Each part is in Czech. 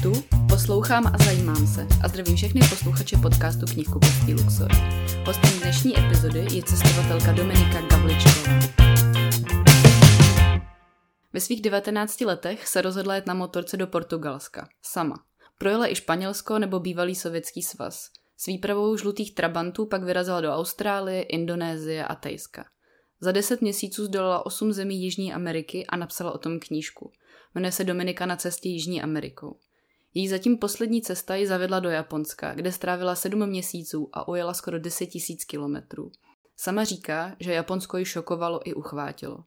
Čtu, poslouchám a zajímám se a zdravím všechny posluchače podcastu Knihkupectví Luxor. Hostem dnešní epizody je cestovatelka Dominika Gavličková. Ve svých 19 letech se rozhodla jet na motorce do Portugalska. Sama. Projela i Španělsko nebo bývalý sovětský svaz. S výpravou žlutých trabantů pak vyrazila do Austrálie, Indonésie a Tejska. Za deset měsíců zdolala osm zemí Jižní Ameriky a napsala o tom knížku. Jmenuje se Dominika na cestě Jižní Amerikou. Její zatím poslední cesta ji zavedla do Japonska, kde strávila sedm měsíců a ujela skoro 10 tisíc kilometrů. Sama říká, že Japonsko ji šokovalo i uchvátilo.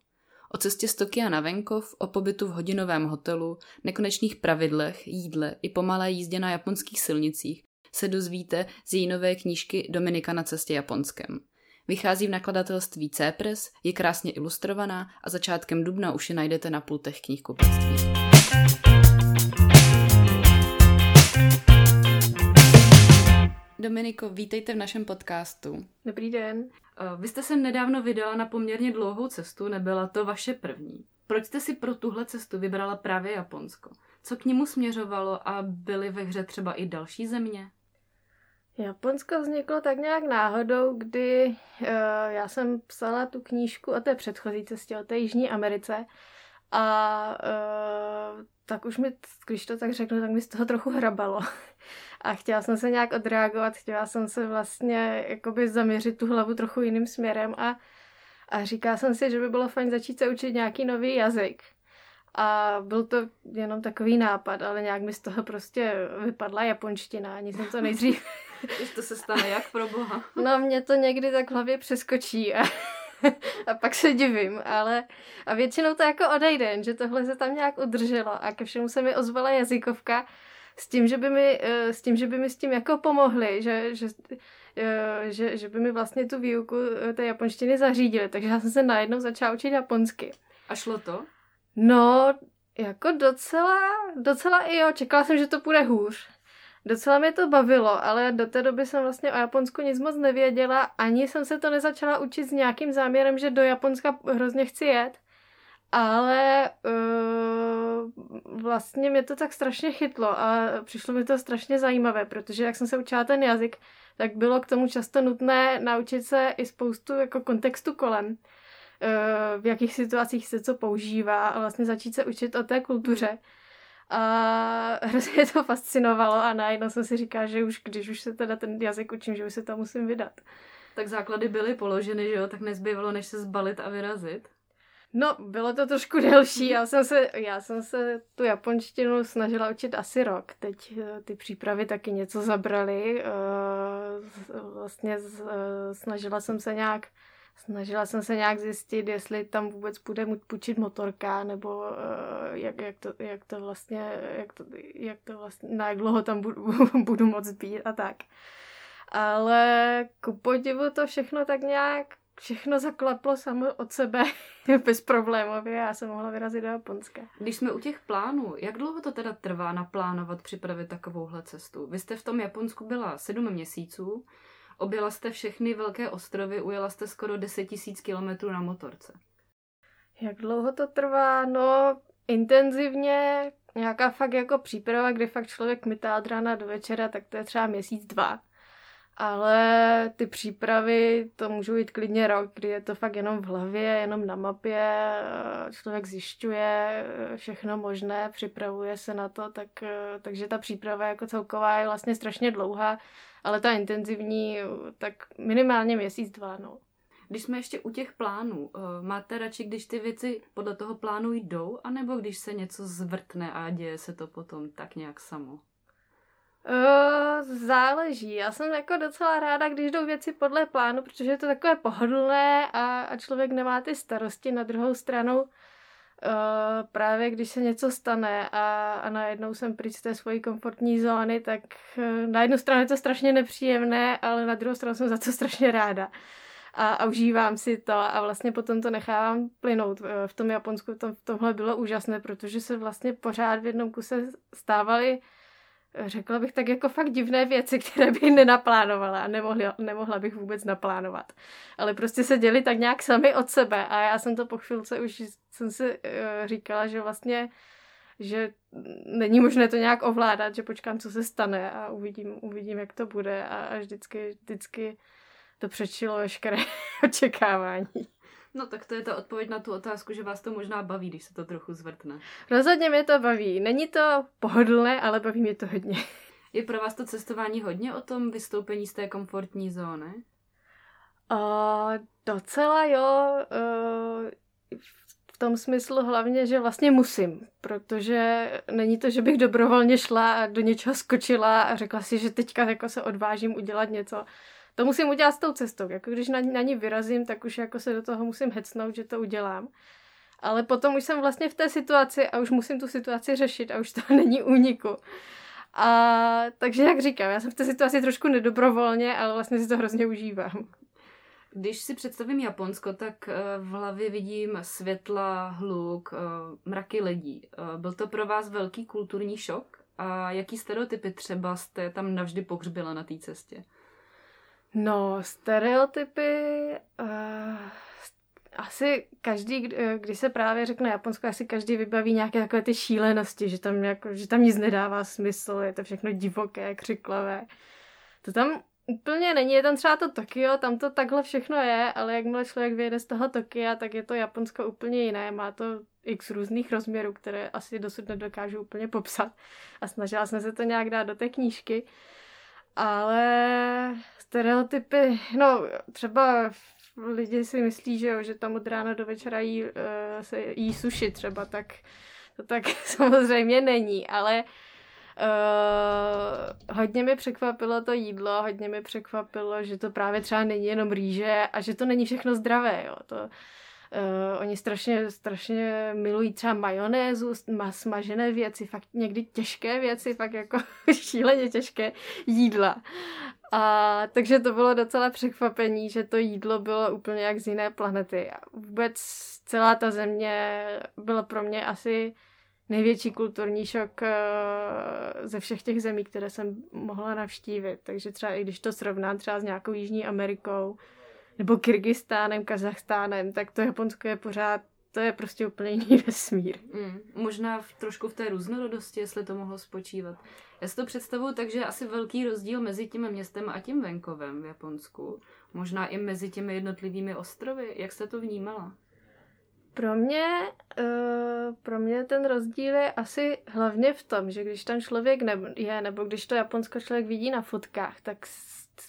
O cestě z Tokia na venkov, o pobytu v hodinovém hotelu, nekonečných pravidlech, jídle i pomalé jízdě na japonských silnicích se dozvíte z její nové knížky Dominika na cestě Japonskem. Vychází v nakladatelství Cépres, je krásně ilustrovaná a začátkem dubna už ji najdete na pultech knihkupectví. Dominiko, vítejte v našem podcastu. Dobrý den. Eh, vy jste se nedávno vydala na poměrně dlouhou cestu, nebyla to vaše první. Proč jste si pro tuhle cestu vybrala právě Japonsko? Co k němu směřovalo a byly ve hře třeba i další země? Japonsko vzniklo tak nějak náhodou, kdy uh, já jsem psala tu knížku o té předchozí cestě, o té Jižní Americe a uh, tak už mi, když to tak řeknu, tak mi z toho trochu hrabalo. A chtěla jsem se nějak odreagovat, chtěla jsem se vlastně jakoby zaměřit tu hlavu trochu jiným směrem a, a říká jsem si, že by bylo fajn začít se učit nějaký nový jazyk. A byl to jenom takový nápad, ale nějak mi z toho prostě vypadla japonština, ani jsem to nejdřív... Když to se stane, jak pro boha? No, mě to někdy tak v hlavě přeskočí a, a pak se divím, ale a většinou to jako odejde, že tohle se tam nějak udrželo a ke všemu se mi ozvala jazykovka s tím, že by mi, eh, s tím, že by mi s tím jako pomohli, že, že, eh, že, že by mi vlastně tu výuku eh, té japonštiny zařídili, takže já jsem se najednou začala učit japonsky. A šlo to? No, jako docela, docela i jo. Čekala jsem, že to půjde hůř. Docela mě to bavilo, ale do té doby jsem vlastně o Japonsku nic moc nevěděla. Ani jsem se to nezačala učit s nějakým záměrem, že do Japonska hrozně chci jet. Ale uh, vlastně mě to tak strašně chytlo a přišlo mi to strašně zajímavé, protože jak jsem se učila ten jazyk, tak bylo k tomu často nutné naučit se i spoustu jako kontextu kolem. Eh, v jakých situacích se co používá a vlastně začít se učit o té kultuře. A hrozně to fascinovalo a najednou jsem si říkala, že už když už se teda ten jazyk učím, že už se to musím vydat. Tak základy byly položeny, že jo? Tak nezbývalo, než se zbalit a vyrazit. No, bylo to trošku delší. Já jsem se, já jsem se tu japonštinu snažila učit asi rok. Teď eh, ty přípravy taky něco zabrali. Eh, vlastně snažila jsem se nějak Snažila jsem se nějak zjistit, jestli tam vůbec bude půjčit motorka, nebo jak, jak, to, jak to vlastně, jak to, jak to vlastně, na jak dlouho tam budu, budu moc být a tak. Ale ku podivu to všechno tak nějak, všechno zaklaplo samo od sebe bezproblémově a já jsem mohla vyrazit do Japonska. Když jsme u těch plánů, jak dlouho to teda trvá naplánovat, připravit takovouhle cestu? Vy jste v tom Japonsku byla sedm měsíců, Objela jste všechny velké ostrovy, ujela jste skoro 10 000 kilometrů na motorce. Jak dlouho to trvá? No, intenzivně, nějaká fakt jako příprava, kdy fakt člověk mytá od rána do večera, tak to je třeba měsíc, dva. Ale ty přípravy, to můžou jít klidně rok, kdy je to fakt jenom v hlavě, jenom na mapě, člověk zjišťuje všechno možné, připravuje se na to, tak, takže ta příprava jako celková je vlastně strašně dlouhá ale ta intenzivní, tak minimálně měsíc, dva, no. Když jsme ještě u těch plánů, eh, máte radši, když ty věci podle toho plánu jdou, anebo když se něco zvrtne a děje se to potom tak nějak samo? Uh, záleží. Já jsem jako docela ráda, když jdou věci podle plánu, protože je to takové pohodlné a, a člověk nemá ty starosti. Na druhou stranu Uh, právě když se něco stane a, a najednou jsem pryč z té svojí komfortní zóny, tak uh, na jednu stranu je to strašně nepříjemné, ale na druhou stranu jsem za to strašně ráda. A, a užívám si to a vlastně potom to nechávám plynout. V tom Japonsku to, v tomhle bylo úžasné, protože se vlastně pořád v jednom kuse stávaly řekla bych tak jako fakt divné věci, které bych nenaplánovala a nemohla, nemohla bych vůbec naplánovat. Ale prostě se děli tak nějak sami od sebe a já jsem to po chvilce už jsem si uh, říkala, že vlastně že není možné to nějak ovládat, že počkám, co se stane a uvidím, uvidím jak to bude a, a vždycky, vždycky to přečilo veškeré očekávání. No tak to je ta odpověď na tu otázku, že vás to možná baví, když se to trochu zvrtne. Rozhodně mě to baví. Není to pohodlné, ale baví mě to hodně. Je pro vás to cestování hodně o tom vystoupení z té komfortní zóny? Uh, docela jo. Uh, v tom smyslu hlavně, že vlastně musím, protože není to, že bych dobrovolně šla a do něčeho skočila a řekla si, že teďka jako se odvážím udělat něco. To musím udělat s tou cestou. Jako když na, na ní vyrazím, tak už jako se do toho musím hecnout, že to udělám. Ale potom už jsem vlastně v té situaci a už musím tu situaci řešit a už to není úniku. A takže jak říkám, já jsem v té situaci trošku nedobrovolně, ale vlastně si to hrozně užívám. Když si představím Japonsko, tak eh, v hlavě vidím světla, hluk, eh, mraky lidí. Eh, byl to pro vás velký kulturní šok? A jaký stereotypy třeba jste tam navždy pohřbila na té cestě? No, stereotypy... Uh, asi každý, když se právě řekne Japonsko, asi každý vybaví nějaké takové ty šílenosti, že tam, jako, že tam nic nedává smysl, je to všechno divoké, křiklavé. To tam úplně není, je tam třeba to Tokio, tam to takhle všechno je, ale jakmile člověk vyjede z toho Tokia, tak je to Japonsko úplně jiné, má to x různých rozměrů, které asi dosud nedokážu úplně popsat a snažila jsem se to nějak dát do té knížky. Ale stereotypy, no třeba lidi si myslí, že, jo, že tam od rána do večera jí, uh, se jí suši třeba, tak to tak samozřejmě není, ale Uh, hodně mi překvapilo to jídlo, hodně mi překvapilo, že to právě třeba není jenom rýže a že to není všechno zdravé. Jo. To, Uh, oni strašně, strašně milují třeba majonézu, smažené věci, fakt někdy těžké věci, fakt jako šíleně těžké jídla. A takže to bylo docela překvapení, že to jídlo bylo úplně jak z jiné planety. A vůbec celá ta země byla pro mě asi největší kulturní šok uh, ze všech těch zemí, které jsem mohla navštívit. Takže třeba i když to srovnám třeba s nějakou Jižní Amerikou, nebo Kyrgyzstánem, Kazachstánem, tak to Japonsko je pořád to je prostě úplně jiný vesmír. Mm, možná v, trošku v té různorodosti, jestli to mohlo spočívat. Já si to představuju tak, že je asi velký rozdíl mezi tím městem a tím venkovem v Japonsku. Možná i mezi těmi jednotlivými ostrovy. Jak jste to vnímala? Pro mě, uh, pro mě ten rozdíl je asi hlavně v tom, že když tam člověk ne- je, nebo když to Japonsko člověk vidí na fotkách, tak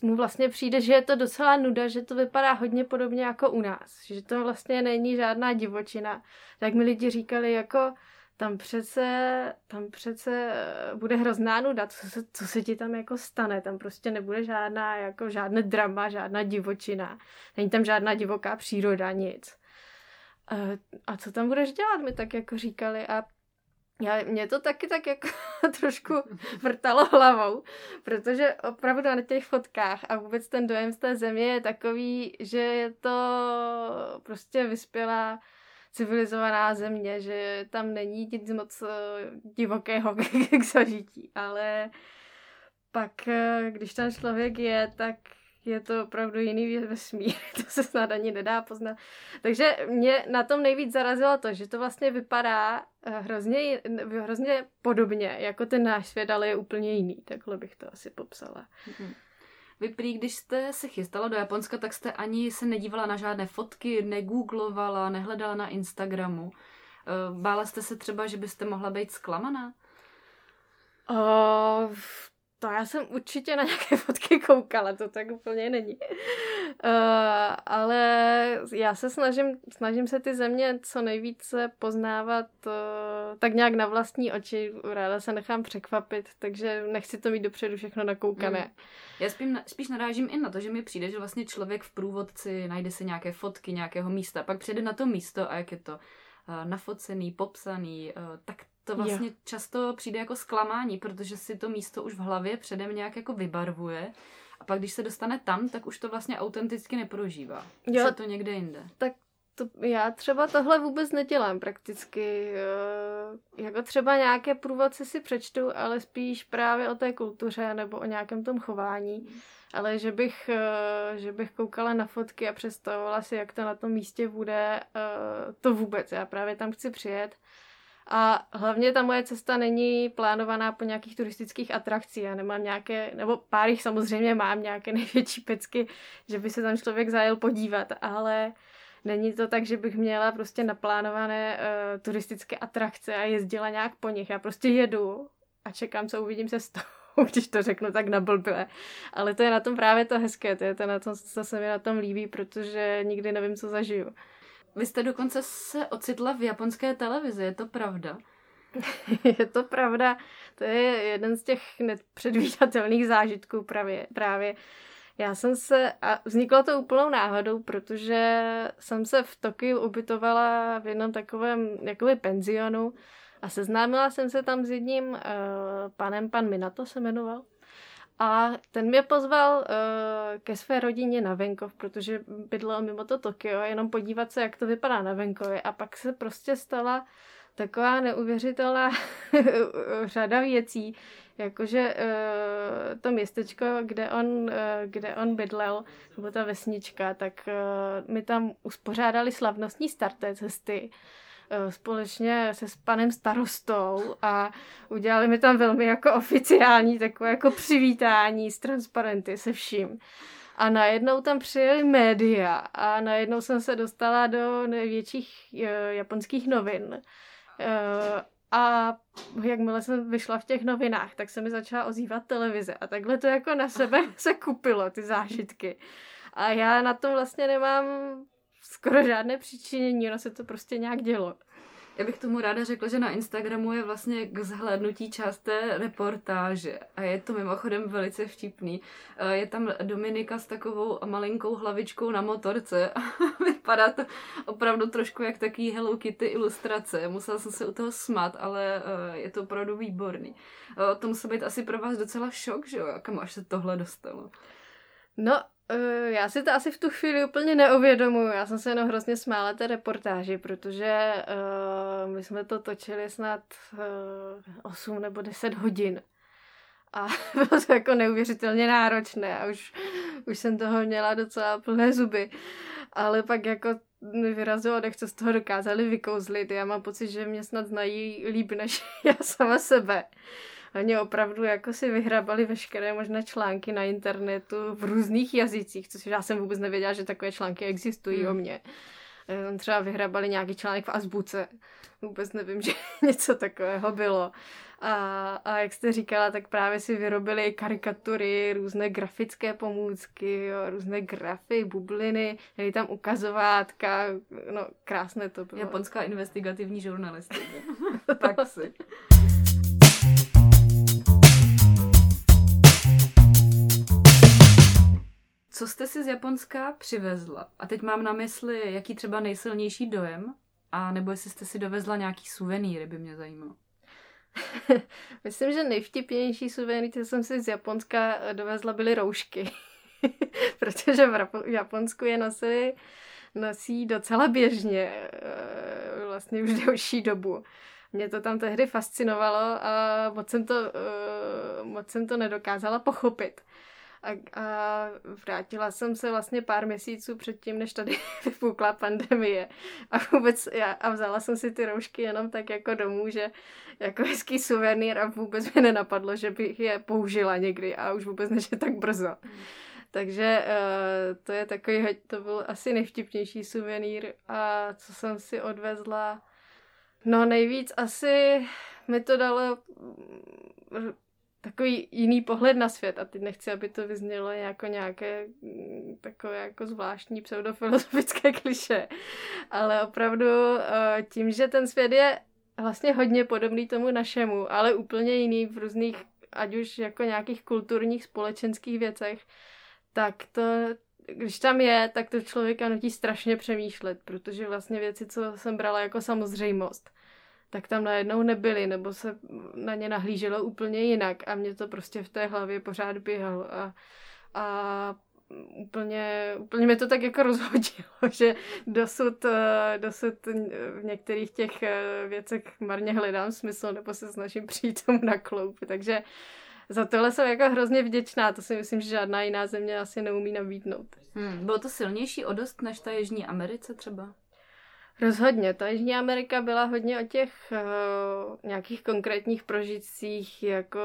mu vlastně přijde, že je to docela nuda, že to vypadá hodně podobně jako u nás. Že to vlastně není žádná divočina. Tak mi lidi říkali, jako tam přece, tam přece eh, bude hrozná nuda, co se, co se ti tam jako stane, tam prostě nebude žádná, jako žádné drama, žádná divočina, není tam žádná divoká příroda, nic. Eh, a co tam budeš dělat, mi tak jako říkali a já, mě to taky tak jako trošku vrtalo hlavou, protože opravdu na těch fotkách a vůbec ten dojem z té země je takový, že je to prostě vyspělá civilizovaná země, že tam není nic moc eh, divokého k zažití, ale pak, eh, když tam člověk je, tak je to opravdu jiný vesmír, to se snad ani nedá poznat. Takže mě na tom nejvíc zarazilo to, že to vlastně vypadá eh, hrozně, hrozně podobně, jako ten náš svět, ale je úplně jiný, takhle bych to asi popsala. Mm-hmm. Vy prý, když jste se chystala do Japonska, tak jste ani se nedívala na žádné fotky, negooglovala, nehledala na Instagramu. Eh, bála jste se třeba, že byste mohla být zklamaná? Uh, to já jsem určitě na nějaké fotky koukala, to tak úplně není. Uh, ale já se snažím, snažím se ty země co nejvíce poznávat uh, tak nějak na vlastní oči. Ráda se nechám překvapit, takže nechci to mít dopředu všechno nakoukané. Mm. Já spíš, spíš narážím i na to, že mi přijde, že vlastně člověk v průvodci najde si nějaké fotky nějakého místa, pak přijde na to místo a jak je to uh, nafocený, popsaný, uh, tak to vlastně jo. často přijde jako zklamání, protože si to místo už v hlavě předem nějak jako vybarvuje a pak když se dostane tam, tak už to vlastně autenticky neprožívá. Jo, je to někde jinde. Tak to, já třeba tohle vůbec nedělám prakticky. Eh, jako třeba nějaké průvodce si přečtu, ale spíš právě o té kultuře nebo o nějakém tom chování. Ale že bych, eh, že bych koukala na fotky a představovala si, jak to na tom místě bude, eh, to vůbec. Já právě tam chci přijet A hlavně ta moje cesta není plánovaná po nějakých turistických atrakcích. Já nemám nějaké, nebo pár jich samozřejmě mám nějaké největší pecky, že by se tam člověk zajel podívat, ale není to tak, že bych měla prostě naplánované uh, turistické atrakce a jezdila nějak po nich. Já prostě jedu a čekám, co uvidím se toho když to řeknu tak nablbile. Ale to je na tom právě to hezké, to je to na tom, co se mi na tom líbí, protože nikdy nevím, co zažiju. Vy jste dokonce se ocitla v japonské televizi, je to pravda? je to pravda. To je jeden z těch nepředvídatelných zážitků právě. právě. Já jsem se, a vzniklo to úplnou náhodou, protože jsem se v Tokiu ubytovala v jednom takovém jakoby penzionu a seznámila jsem se tam s jedním uh, panem, pan Minato se jmenoval. A ten mě pozval uh, ke své rodině na venkov, protože bydlel mimo to Tokio, jenom podívat se, jak to vypadá na venkově. A pak se prostě stala taková neuvěřitelná řada věcí, jakože uh, to městečko, kde on, uh, kde on bydlel, nebo ta vesnička, tak uh, mi tam uspořádali slavnostní starté cesty společně se s panem starostou a udělali mi tam velmi jako oficiální takové jako přivítání s transparenty se vším. A najednou tam přijeli média a najednou jsem se dostala do největších uh, japonských novin. Uh, a jakmile jsem vyšla v těch novinách, tak se mi začala ozývat televize a takhle to jako na sebe se kupilo, ty zážitky. A já na tom vlastně nemám skoro žádné přičinění, ono se to prostě nějak dělo. Já bych tomu ráda řekla, že na Instagramu je vlastně k zhlédnutí část té reportáže a je to mimochodem velice vtipný. Eh, je tam Dominika s takovou malinkou hlavičkou na motorce a vypadá to opravdu trošku jak taký Hello Kitty ilustrace. Musela jsem se u toho smát, ale eh, je to opravdu výborný. Eh, to musí být asi pro vás docela šok, že jo, kam až se tohle dostalo. No, Uh, já si to asi v tu chvíli úplně neuvědomuji. Já jsem se jenom hrozně smála té reportáži, protože uh, my jsme to točili snad uh, eh, 8 nebo 10 hodin. A bylo to jako neuvěřitelně náročné a už, už jsem toho měla docela plné zuby. Ale pak jako mi vyrazilo dech, co z toho dokázali vykouzlit. Já mám pocit, že mě snad znají líp než já sama sebe. Oni opravdu jako si vyhrabali veškeré možné články na internetu v různých jazycích, což já jsem vůbec nevěděla, že takové články existují hmm. o mě. Eh, třeba vyhrabali nějaký článek v azbuce. Vůbec nevím, že něco takového bylo. A, a jak jste říkala, tak právě si vyrobili karikatury, různé grafické pomůcky, jo, různé grafy, bubliny, měli tam ukazovátka, no krásné to bylo. Japonská investigativní žurnalistika. tak si. Co jste si z Japonska přivezla? A teď mám na mysli, jaký třeba nejsilnější dojem? A nebo jestli jste si dovezla nějaký suvenýry, by mě zajímalo. Myslím, že nejvtipnější suvenýr, co jsem si z Japonska dovezla, byly roušky. Protože v Japonsku je nosí, nosí docela běžně, eh, vlastně už delší dobu. Mě to tam tehdy fascinovalo a moc jsem to, eh, moc jsem to nedokázala pochopit. A, a vrátila jsem se vlastně pár měsíců předtím, než tady vypukla pandemie. A vůbec já, a vzala jsem si ty roušky jenom tak jako domů, že jako hezký suvenýr a vůbec mi nenapadlo, že bych je použila někdy a už vůbec než je tak brzo. Takže uh, to je takový, to byl asi nejvtipnější suvenýr a co jsem si odvezla, no nejvíc asi mi to dalo takový jiný pohled na svět a teď nechci, aby to vyznělo jako nějaké mm, takové jako zvláštní pseudofilozofické kliše, ale opravdu eh, tím, že ten svět je vlastně hodně podobný tomu našemu, ale úplně jiný v různých, ať už jako nějakých kulturních, společenských věcech, tak to, když tam je, tak to člověka nutí strašně přemýšlet, protože vlastně věci, co jsem brala jako samozřejmost, tak tam najednou nebyly, nebo se na ně nahlíželo úplně jinak a mě to prostě v té hlavě pořád běhalo a, a úplně, úplně mě to tak jako rozhodilo, že dosud, eh, dosud v některých těch eh, věcech marně hledám smysl nebo se snažím přijít tomu na kloup, takže za tohle jsem jako hrozně vděčná, to si myslím, že žádná jiná země asi neumí nabídnout. Hmm, bylo to silnější o dost než ta Jižní Americe třeba? Rozhodně, ta Jižní Amerika byla hodně o těch uh, nějakých konkrétních prožitcích, jako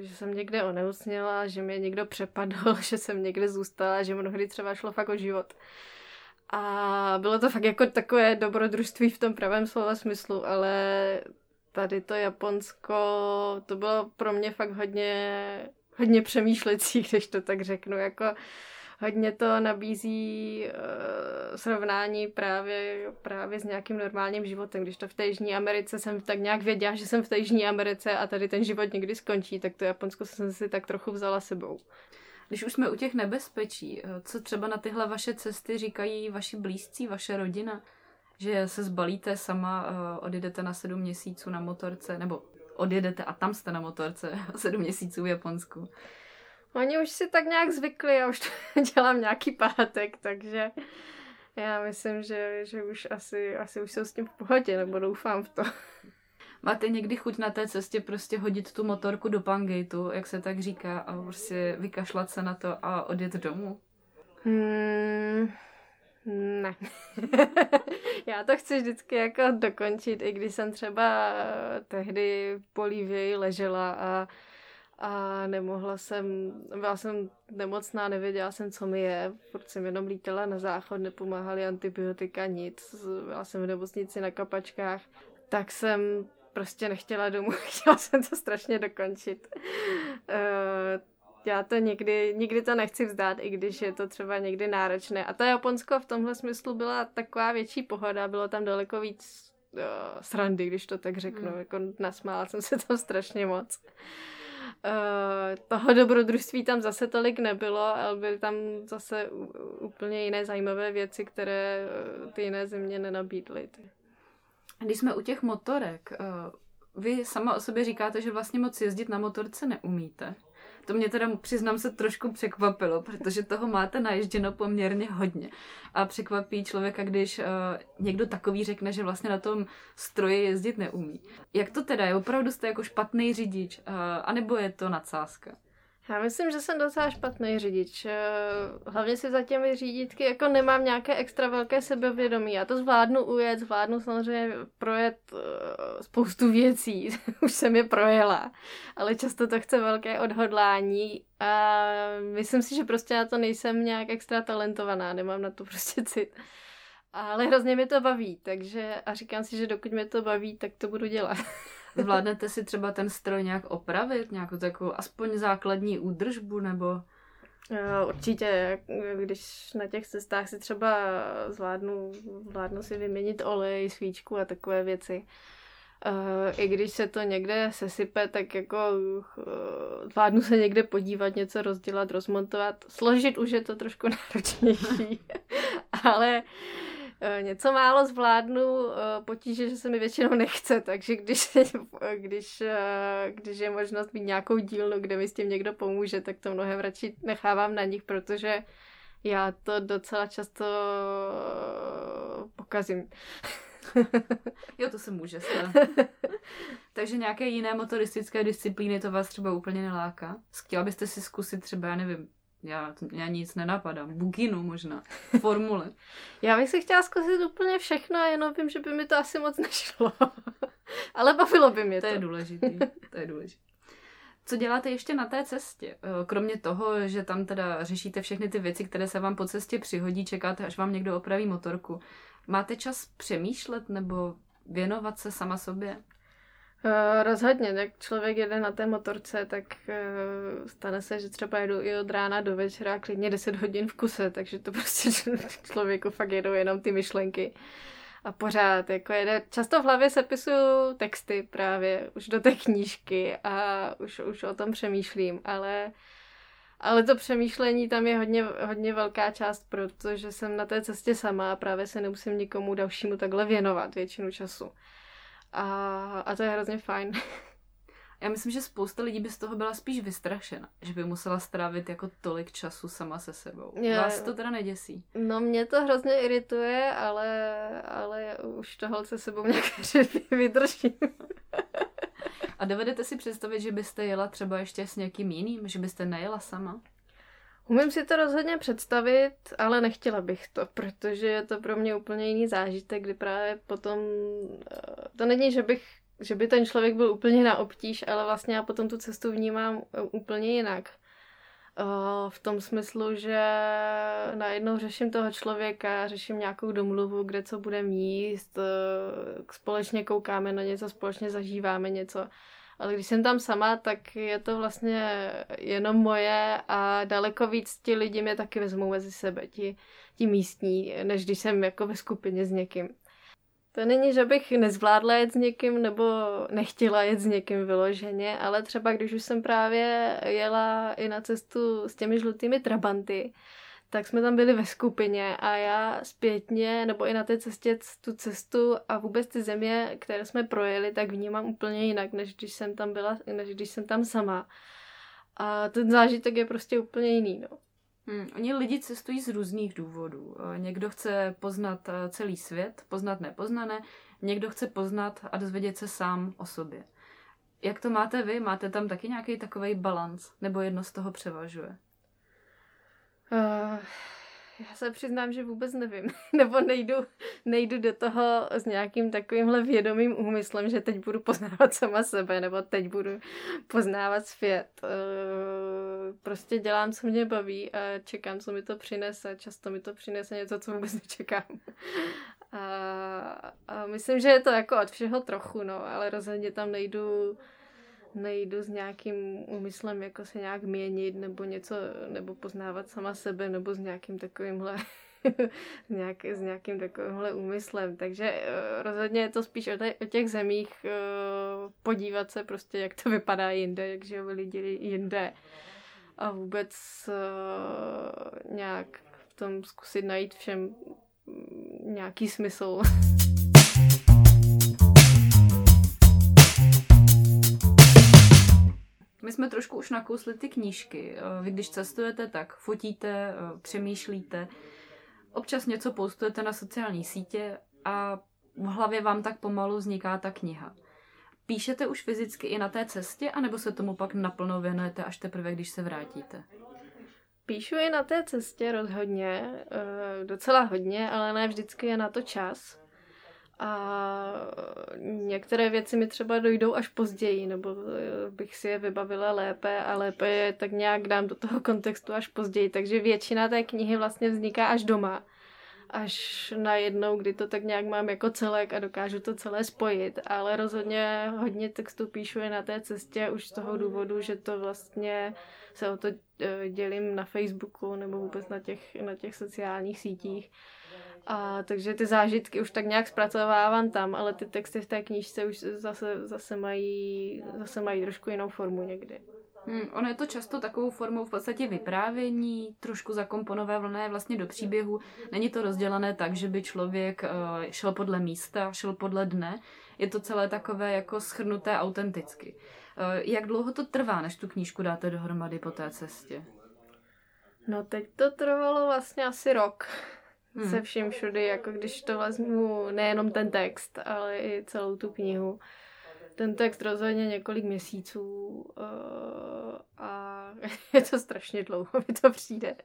že jsem někde onemocněla, že mě někdo přepadl, že jsem někde zůstala, že mnohdy třeba šlo fakt o život. A bylo to fakt jako takové dobrodružství v tom pravém slova smyslu, ale tady to Japonsko, to bylo pro mě fakt hodně, hodně přemýšlecí, když to tak řeknu, jako hodně to nabízí uh, srovnání právě, právě s nějakým normálním životem. Když to v té Jižní Americe jsem tak nějak věděla, že jsem v té Jižní Americe a tady ten život někdy skončí, tak to Japonsko jsem si tak trochu vzala sebou. Když už jsme u těch nebezpečí, eh, co třeba na tyhle vaše cesty říkají vaši blízcí, vaše rodina? Že se zbalíte sama, eh, odjedete na sedm měsíců na motorce, nebo odjedete a tam jste na motorce sedm měsíců v Japonsku. Oni už si tak nějak zvykli, já už to dělám nějaký pátek, takže já myslím, že, že už asi, asi už jsou s tím v pohodě, nebo doufám v to. Máte někdy chuť na té cestě prostě hodit tu motorku do pangejtu, jak se tak říká, a prostě vykašlat se na to a odjet domů? Hmm, ne. Já to chci vždycky jako dokončit, i když jsem třeba tehdy v Bolívii ležela a a nemohla jsem, byla jsem nemocná, nevěděla jsem, co mi je, protože jsem jenom lítala na záchod, nepomáhaly antibiotika, nic, byla jsem v nemocnici na kapačkách, tak jsem prostě nechtěla domů, chtěla jsem to strašně dokončit. Uh, já to někdy, nikdy to nechci vzdát, i když je to třeba někdy náročné. A to Japonsko v tomhle smyslu byla taková větší pohoda, bylo tam daleko víc uh, srandy, když to tak řeknu. Hmm. Jako nasmála jsem se tam strašně moc. Uh, toho dobrodružství tam zase tolik nebylo, ale byly tam zase úplně jiné zajímavé věci, které ty jiné země nenabídly. Když jsme u těch motorek, uh, vy sama o sobě říkáte, že vlastně moc jezdit na motorce neumíte. To mě teda, přiznám se, trošku překvapilo, protože toho máte naježděno poměrně hodně. A překvapí člověka, když uh, někdo takový řekne, že vlastně na tom stroji jezdit neumí. Jak to teda je? Opravdu jste jako špatný řidič? Uh, anebo je to nadsázka? Já myslím, že jsem docela špatný řidič. Eh, hlavně si za těmi řídítky jako nemám nějaké extra velké sebevědomí. Já to zvládnu ujet, zvládnu samozřejmě projet eh, spoustu věcí. Už jsem je projela. Ale často to chce velké odhodlání a myslím si, že prostě na to nejsem nějak extra talentovaná. Nemám na to prostě cit. Ale hrozně mě to baví, takže a říkám si, že dokud mě to baví, tak to budu dělat. Zvládnete si třeba ten stroj nějak opravit, nějakou takovou aspoň základní údržbu, nebo... Určitě, když na těch cestách si třeba zvládnu, zvládnu si vyměnit olej, svíčku a takové věci. I když se to někde sesype, tak jako zvládnu se někde podívat, něco rozdělat, rozmontovat. Složit už je to trošku náročnější, ale Eh, něco málo zvládnu, eh, potíže, že se mi většinou nechce, takže když, když, eh, když je možnost mít nějakou dílnu, kde mi s tím někdo pomůže, tak to mnohem radši nechávám na nich, protože já to docela často pokazím. jo, to se může stát. Takže nějaké jiné motoristické disciplíny to vás třeba úplně neláká? Chtěla byste si zkusit třeba, já nevím, já, já nic nenapadám. Buginu možná. Formule. já bych si chtěla zkusit úplně všechno jenom vím, že by mi to asi moc nešlo. Ale bavilo by mě to. To je důležitý. To je důležitý. Co děláte ještě na té cestě? Eh, kromě toho, že tam teda řešíte všechny ty věci, které se vám po cestě přihodí, čekáte, až vám někdo opraví motorku. Máte čas přemýšlet nebo věnovat se sama sobě? Uh, rozhodně, jak člověk jede na té motorce, tak uh, stane se, že třeba jedu i od rána do večera klidně 10 hodin v kuse, takže to prostě člověku fakt jedou jenom ty myšlenky. A pořád, jako jede, často v hlavě sepisuju texty právě už do té knížky a už, už o tom přemýšlím, ale ale to přemýšlení tam je hodně, hodně velká část, protože jsem na té cestě sama a právě se nemusím nikomu dalšímu takhle věnovat většinu času. A, a to je hrozně fajn. Já myslím, že spousta lidí by z toho byla spíš vystrašena, že by musela strávit jako tolik času sama se sebou. Je, Vás to teda neděsí? No mě to hrozně irituje, ale, ale už tohle se sebou nějak vydržím. A dovedete si představit, že byste jela třeba ještě s někým jiným, že byste nejela sama? Umím si to rozhodně představit, ale nechtěla bych to, protože je to pro mě úplně jiný zážitek, kdy právě potom, eh, to není, že bych že by ten člověk byl úplně na obtíž, ale vlastně já potom tu cestu vnímám eh, úplně jinak. Eh, v tom smyslu, že najednou řeším toho člověka, řeším nějakou domluvu, kde co bude jíst, společně koukáme na něco, společně zažíváme něco. Ale když jsem tam sama, tak je to vlastně jenom moje a daleko víc ti lidi mě taky vezmou mezi sebe, ti, ti místní, než když jsem jako ve skupině s někým. To není, že bych nezvládla jet s někým nebo nechtěla jet s někým vyloženě, ale třeba když už jsem právě jela i na cestu s těmi žlutými trabanty, tak jsme tam byli ve skupině a já zpětně, nebo i na té cestě, tu cestu a vůbec ty země, které jsme projeli, tak vnímám úplně jinak, než když jsem tam byla, než když jsem tam sama. A ten zážitek je prostě úplně jiný, no. Hmm, oni lidi cestují z různých důvodů. Eh, někdo chce poznat eh, celý svět, poznat nepoznané, někdo chce poznat a dozvědět se sám o sobě. Jak to máte vy? Máte tam taky nějaký takový balans? Nebo jedno z toho převažuje? Uh, já se přiznám, že vůbec nevím. Nebo nejdu, nejdu do toho s nějakým takovýmhle vědomým úmyslem, že teď budu poznávat sama sebe, nebo teď budu poznávat svět. Uh, prostě dělám, co mě baví a čekám, co mi to přinese. Často mi to přinese něco, co vůbec nečekám. A, a myslím, že je to jako od všeho trochu, no, ale rozhodně tam nejdu nejdu s nějakým úmyslem jako se nějak měnit nebo něco, nebo poznávat sama sebe, nebo s nějakým takovýmhle nějak, s nějakým takovýmhle úmyslem. Takže uh, rozhodně je to spíš o, te, o těch zemích uh, podívat se prostě, jak to vypadá jinde, jak žijou lidi jinde a vůbec uh, nějak v tom zkusit najít všem nějaký smysl. My jsme trošku už nakousli ty knížky. Eh, vy když cestujete, tak fotíte, eh, přemýšlíte, občas něco postujete na sociální sítě a v hlavě vám tak pomalu vzniká ta kniha. Píšete už fyzicky i na té cestě, anebo se tomu pak naplno věnujete až teprve, když se vrátíte? Píšu i na té cestě rozhodně, eh, docela hodně, ale ne vždycky je na to čas. A některé věci mi třeba dojdou až později, nebo eh, bych si je vybavila lépe a lépe je tak nějak dám do toho kontextu až později. Takže většina té knihy vlastně vzniká až doma. Až najednou, kdy to tak nějak mám jako celek a dokážu to celé spojit. Ale rozhodně hodně textu píšu i na té cestě už z toho důvodu, že to vlastně se o to eh, dělím na Facebooku nebo vůbec na těch, na těch sociálních sítích a takže ty zážitky už tak nějak zpracovávám tam, ale ty texty v té knížce už zase, zase, mají, zase mají trošku jinou formu někdy. Hmm, ono je to často takovou formou v podstatě vyprávění, trošku zakomponované vlastně do příběhu. Není to rozdělané tak, že by člověk uh, šel podle místa, šel podle dne. Je to celé takové jako schrnuté autenticky. Uh, jak dlouho to trvá, než tu knížku dáte dohromady po té cestě? No teď to trvalo vlastně asi rok hmm. se vším všudy, jako když to vezmu nejenom ten text, ale i celou tu knihu. Ten text rozhodně několik měsíců uh, a je to strašně dlouho, mi to přijde.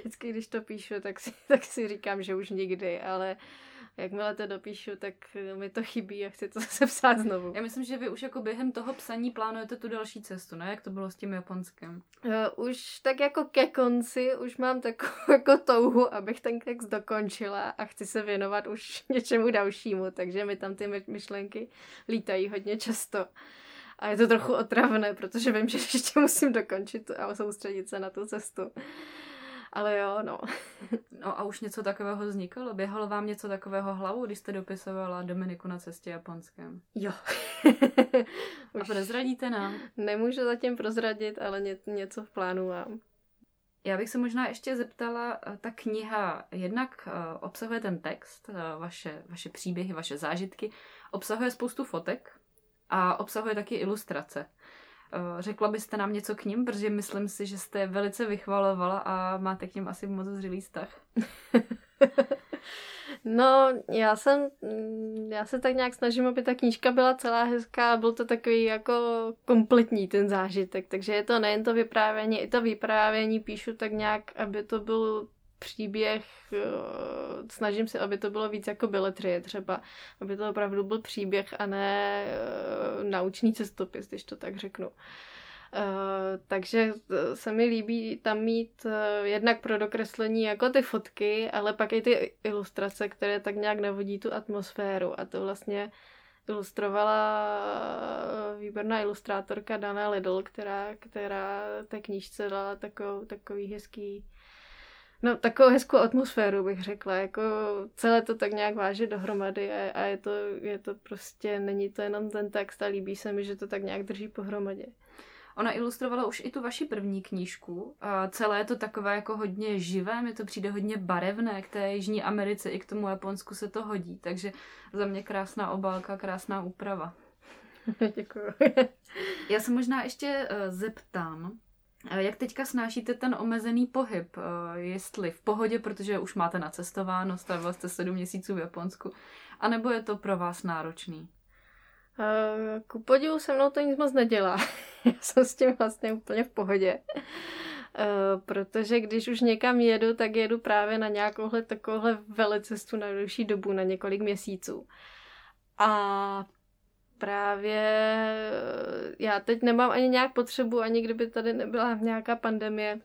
Vždycky, když to píšu, tak si, tak si říkám, že už nikdy, ale uh, jakmile to dopíšu, tak mi to chybí a chci to zase psát znovu. Já myslím, že vy už jako během toho psaní plánujete tu další cestu, ne? Jak to bylo s tím Japonskem? Uh, už tak jako ke konci, už mám takovou jako touhu, abych ten text dokončila a chci se věnovat už něčemu dalšímu, takže mi tam ty myšlenky lítají hodně často. A je to trochu otravné, protože vím, že ještě musím dokončit a soustředit se na tu cestu. Ale jo, no. no a už něco takového vzniklo? Běhalo vám něco takového hlavu, když jste dopisovala Dominiku na cestě japonském? Jo. a prozradíte nám? Nemůžu zatím prozradit, ale ně, něco v plánu mám. Já bych se možná ještě zeptala, eh, ta kniha jednak eh, obsahuje ten text, eh, vaše, vaše příběhy, vaše zážitky, obsahuje spoustu fotek a obsahuje taky ilustrace. Eh, řekla byste nám něco k ním, protože myslím si, že jste velice vychvalovala a máte k ním asi moc zřilý vztah. No, já jsem, mm, já se tak nějak snažím, aby ta knížka byla celá hezká byl to takový jako kompletní ten zážitek, takže je to nejen to vyprávění, i to vyprávění píšu tak nějak, aby to byl příběh, eh, snažím se, aby to bylo víc jako beletrie třeba, aby to opravdu byl příběh a ne eh, naučný cestopis, když to tak řeknu. Uh, takže se mi líbí tam mít uh, jednak pro dokreslení jako ty fotky, ale pak i ty ilustrace, které tak nějak navodí tu atmosféru a to vlastně ilustrovala výborná ilustrátorka Dana Lidl, která, která té knížce dala takovou, takový hezký No, takovou hezkou atmosféru bych řekla, jako celé to tak nějak váže dohromady a, a je, to, je to prostě, není to jenom ten text a líbí se mi, že to tak nějak drží pohromadě. Ona ilustrovala už i tu vaši první knížku. A celé je to takové jako hodně živé, mi to přijde hodně barevné k té Jižní Americe, i k tomu Japonsku se to hodí. Takže za mě krásná obálka, krásná úprava. Děkuji. Já se možná ještě uh, zeptám, eh, jak teďka snášíte ten omezený pohyb? Eh, jestli v pohodě, protože už máte nacestováno, stavil jste sedm měsíců v Japonsku, anebo je to pro vás náročný? Uh, ku podivu se mnou to nic moc nedělá. Já jsem s tím vlastně úplně v pohodě. Uh, protože když už někam jedu, tak jedu právě na nějakouhle takovouhle velecestu na delší dobu, na několik měsíců. A právě eh, já teď nemám ani nějak potřebu, ani kdyby tady nebyla nějaká pandemie,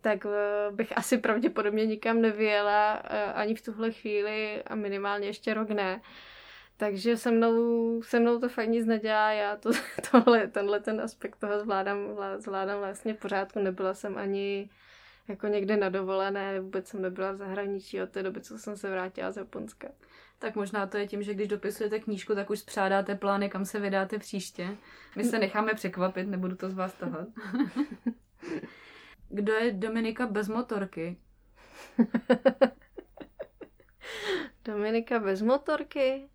tak bych asi pravděpodobně nikam nevyjela ani v tuhle chvíli a minimálně ještě rok ne. Takže se mnou, se mnou to fakt nic nedělá, já to, tohle, tenhle ten aspekt toho zvládám, zvládám vlastně v pořádku, nebyla jsem ani jako někde na dovolené, vůbec jsem nebyla v zahraničí od té doby, co jsem se vrátila z Japonska. Tak možná to je tím, že když dopisujete knížku, tak už spřádáte plány, kam se vydáte příště. My se necháme překvapit, nebudu to z vás tahat. Kdo je Dominika bez motorky? Dominika bez motorky?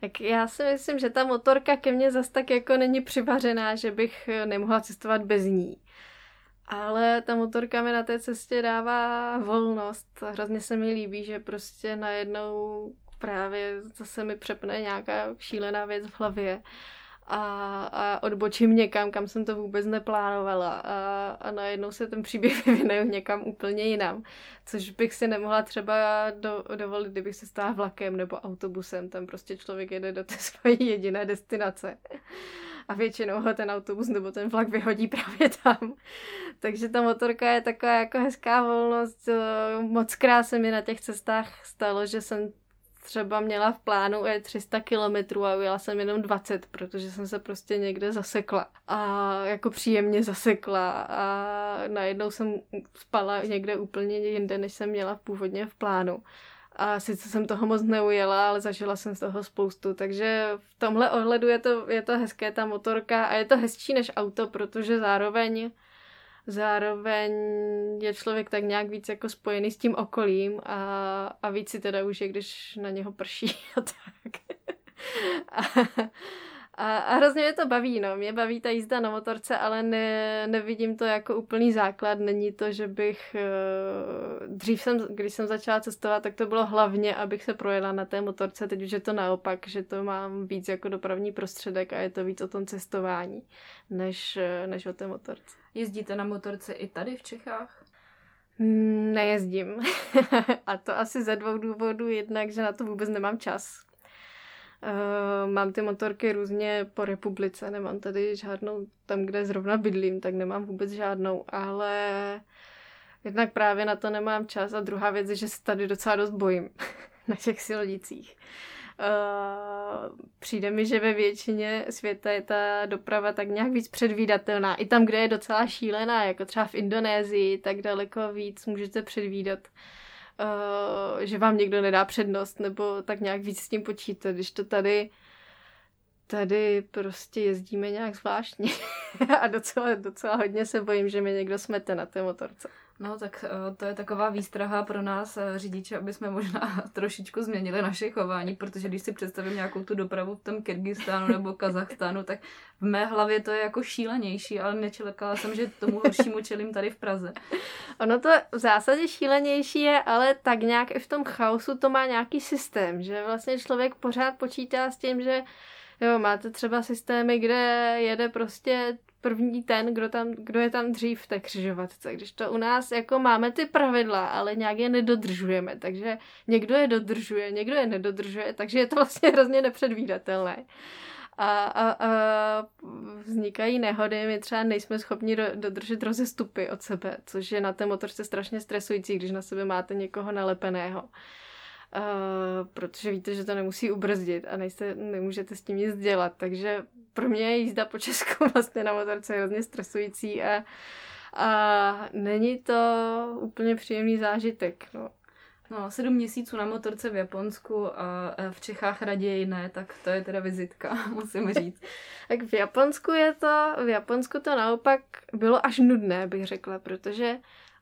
Tak já si myslím, že ta motorka ke mně zas tak jako není přivařená, že bych eh, nemohla cestovat bez ní. Ale ta motorka mi na té cestě dává volnost. Hrozně se mi líbí, že prostě najednou právě zase mi přepne nějaká šílená věc v hlavě a, a odbočím někam, kam jsem to vůbec neplánovala a, a najednou se ten příběh vyvine někam úplně jinam, což bych si nemohla třeba do, dovolit, kdybych se stala vlakem nebo autobusem, tam prostě člověk jede do té své jediné destinace a většinou ho ten autobus nebo ten vlak vyhodí právě tam. Takže ta motorka je taková jako hezká volnost. Moc krát se mi na těch cestách stalo, že jsem třeba měla v plánu je 300 kilometrů a ujela jsem jenom 20, protože jsem se prostě někde zasekla. A jako příjemně zasekla a najednou jsem spala někde úplně jinde, než jsem měla původně v plánu. A sice jsem toho moc neujela, ale zažila jsem z toho spoustu, takže v tomhle ohledu je to, je to hezké ta motorka a je to hezčí než auto, protože zároveň zároveň je člověk tak nějak víc jako spojený s tím okolím a, a víc si teda už je, když na něho prší a tak. a, a, a hrozně mě to baví, no. Mě baví ta jízda na motorce, ale ne, nevidím to jako úplný základ. Není to, že bych... Uh, dřív jsem, když jsem začala cestovat, tak to bylo hlavně, abych se projela na té motorce. Teď už je to naopak, že to mám víc jako dopravní prostředek a je to víc o tom cestování, než, než o té motorce. Jezdíte na motorce i tady v Čechách? Nejezdím. a to asi ze dvou důvodů. Jednak, že na to vůbec nemám čas. Uh, mám ty motorky různě po republice, nemám tady žádnou, tam, kde zrovna bydlím, tak nemám vůbec žádnou, ale jednak právě na to nemám čas a druhá věc je, že se tady docela dost bojím na těch silnicích. Uh, přijde mi, že ve většině světa je ta doprava tak nějak víc předvídatelná. I tam, kde je docela šílená, jako třeba v Indonésii, tak daleko víc můžete předvídat, uh, že vám někdo nedá přednost, nebo tak nějak víc s tím počítat. Když to tady tady prostě jezdíme nějak zvláštně a docela, docela hodně se bojím, že mi někdo smete na té motorce. No tak eh, to je taková výstraha pro nás eh, řidiče, aby jsme možná trošičku změnili naše chování, protože když si představím nějakou tu dopravu v tom Kyrgyzstánu nebo Kazachstánu, tak v mé hlavě to je jako šílenější, ale nečekala jsem, že tomu horšímu čelím tady v Praze. Ono to v zásadě šílenější je, ale tak nějak i v tom chaosu to má nějaký systém, že vlastně člověk pořád počítá s tím, že jo, máte třeba systémy, kde jede prostě první ten, kdo, tam, kdo je tam dřív v té křižovatce. Když to u nás jako máme ty pravidla, ale nějak je nedodržujeme, takže někdo je dodržuje, někdo je nedodržuje, takže je to vlastně hrozně nepředvídatelné. A, a, a vznikají nehody, my třeba nejsme schopni do, dodržet rozestupy od sebe, což je na té motorce strašně stresující, když na sebe máte někoho nalepeného. Uh, protože víte, že to nemusí ubrzdit a nejste, nemůžete s tím nic dělat. Takže pro mě je jízda po Česku vlastně na motorce hrozně stresující a, a není to úplně příjemný zážitek. No. No, sedm měsíců na motorce v Japonsku a v Čechách raději ne, tak to je teda vizitka, musím říct. tak v Japonsku je to, v Japonsku to naopak bylo až nudné, bych řekla, protože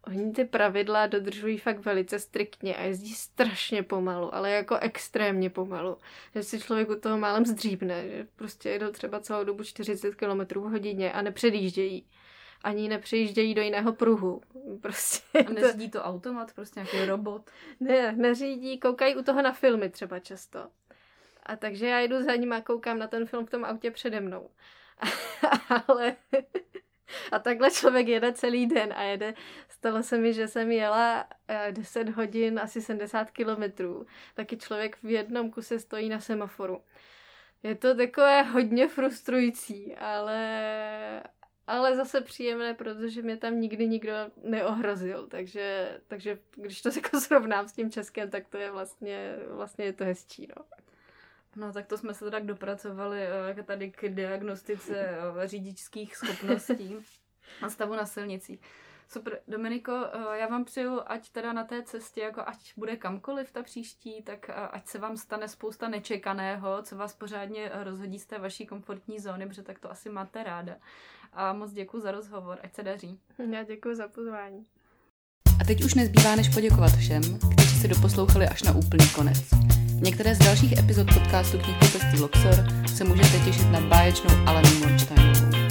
Oni ty pravidla dodržují fakt velice striktně a jezdí strašně pomalu, ale jako extrémně pomalu. Že si člověk u toho málem zdříbne, že prostě jedou třeba celou dobu 40 km v hodině a nepředjíždějí. Ani nepřejíždějí do jiného pruhu. Prostě a neřídí to automat, prostě nějaký robot? Ne, neřídí, koukají u toho na filmy třeba často. A takže já jdu za ním a koukám na ten film v tom autě přede mnou. ale a takhle člověk jede celý den a jede. Stalo se mi, že jsem jela 10 eh, hodin, asi 70 kilometrů. Taky člověk v jednom kuse stojí na semaforu. Je to takové hodně frustrující, ale, ale zase příjemné, protože mě tam nikdy nikdo neohrozil, takže, takže když to jako srovnám s tím Českem, tak to je vlastně, vlastně je to hezčí, no. No tak to jsme se tak dopracovali uh, tady k diagnostice uh, řidičských schopností a stavu na silnici. Super, Dominiko, uh, já vám přeju, ať teda na té cestě, jako ať bude kamkoliv ta příští, tak ať se vám stane spousta nečekaného, co vás pořádně rozhodí z té vaší komfortní zóny, protože tak to asi máte ráda. A moc děkuji za rozhovor, ať se daří. Já děkuji za pozvání. A teď už nezbývá než poděkovat všem, kteří se doposlouchali až na úplný konec. Některé z dalších epizod podcastu Knihkupectví Luxor se můžete těšit na báječnou Alenu Monšteinovou.